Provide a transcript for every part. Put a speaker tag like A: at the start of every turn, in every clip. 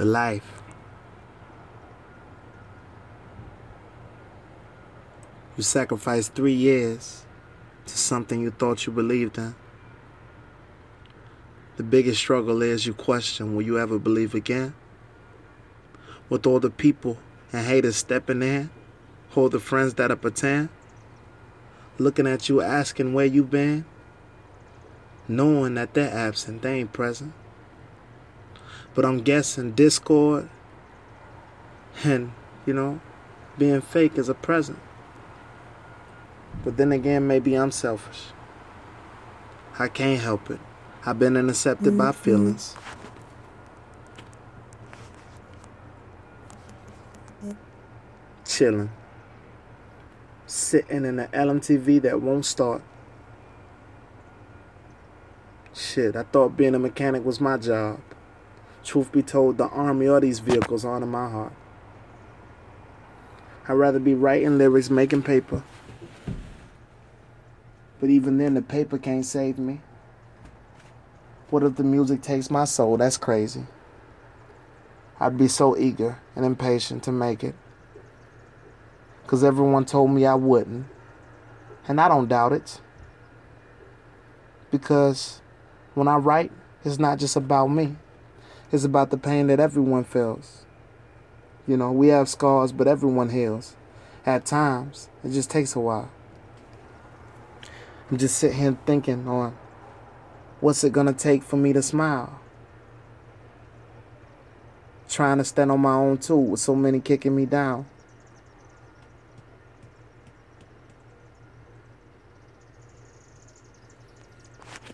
A: the life. You sacrificed three years to something you thought you believed in. The biggest struggle is you question will you ever believe again? With all the people and haters stepping in, all the friends that are pretend, looking at you asking where you been, knowing that they're absent, they ain't present. But I'm guessing Discord and, you know, being fake is a present. But then again, maybe I'm selfish. I can't help it. I've been intercepted by mm-hmm. feelings. Chilling. Sitting in an LMTV that won't start. Shit, I thought being a mechanic was my job. Truth be told, the army or these vehicles honor my heart. I'd rather be writing lyrics, making paper. But even then, the paper can't save me. What if the music takes my soul? That's crazy. I'd be so eager and impatient to make it. Because everyone told me I wouldn't. And I don't doubt it. Because when I write, it's not just about me, it's about the pain that everyone feels. You know, we have scars, but everyone heals. At times, it just takes a while. I'm just sitting here thinking on what's it gonna take for me to smile. Trying to stand on my own too, with so many kicking me down.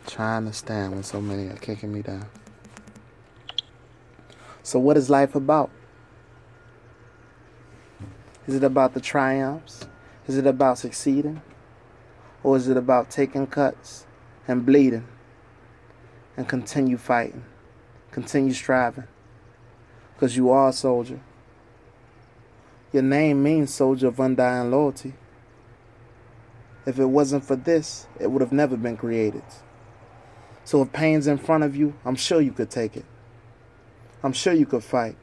A: Trying to stand when so many are kicking me down. So, what is life about? Is it about the triumphs? Is it about succeeding? Or is it about taking cuts and bleeding and continue fighting, continue striving? Because you are a soldier. Your name means soldier of undying loyalty. If it wasn't for this, it would have never been created. So if pain's in front of you, I'm sure you could take it. I'm sure you could fight.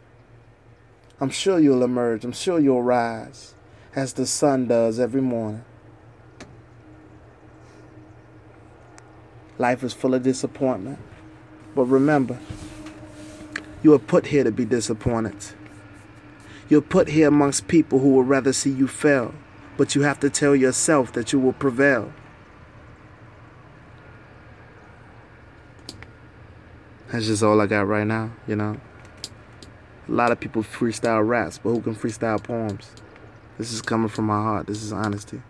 A: I'm sure you'll emerge. I'm sure you'll rise as the sun does every morning. Life is full of disappointment. But remember, you are put here to be disappointed. You're put here amongst people who would rather see you fail, but you have to tell yourself that you will prevail. That's just all I got right now, you know. A lot of people freestyle raps, but who can freestyle poems? This is coming from my heart. This is honesty.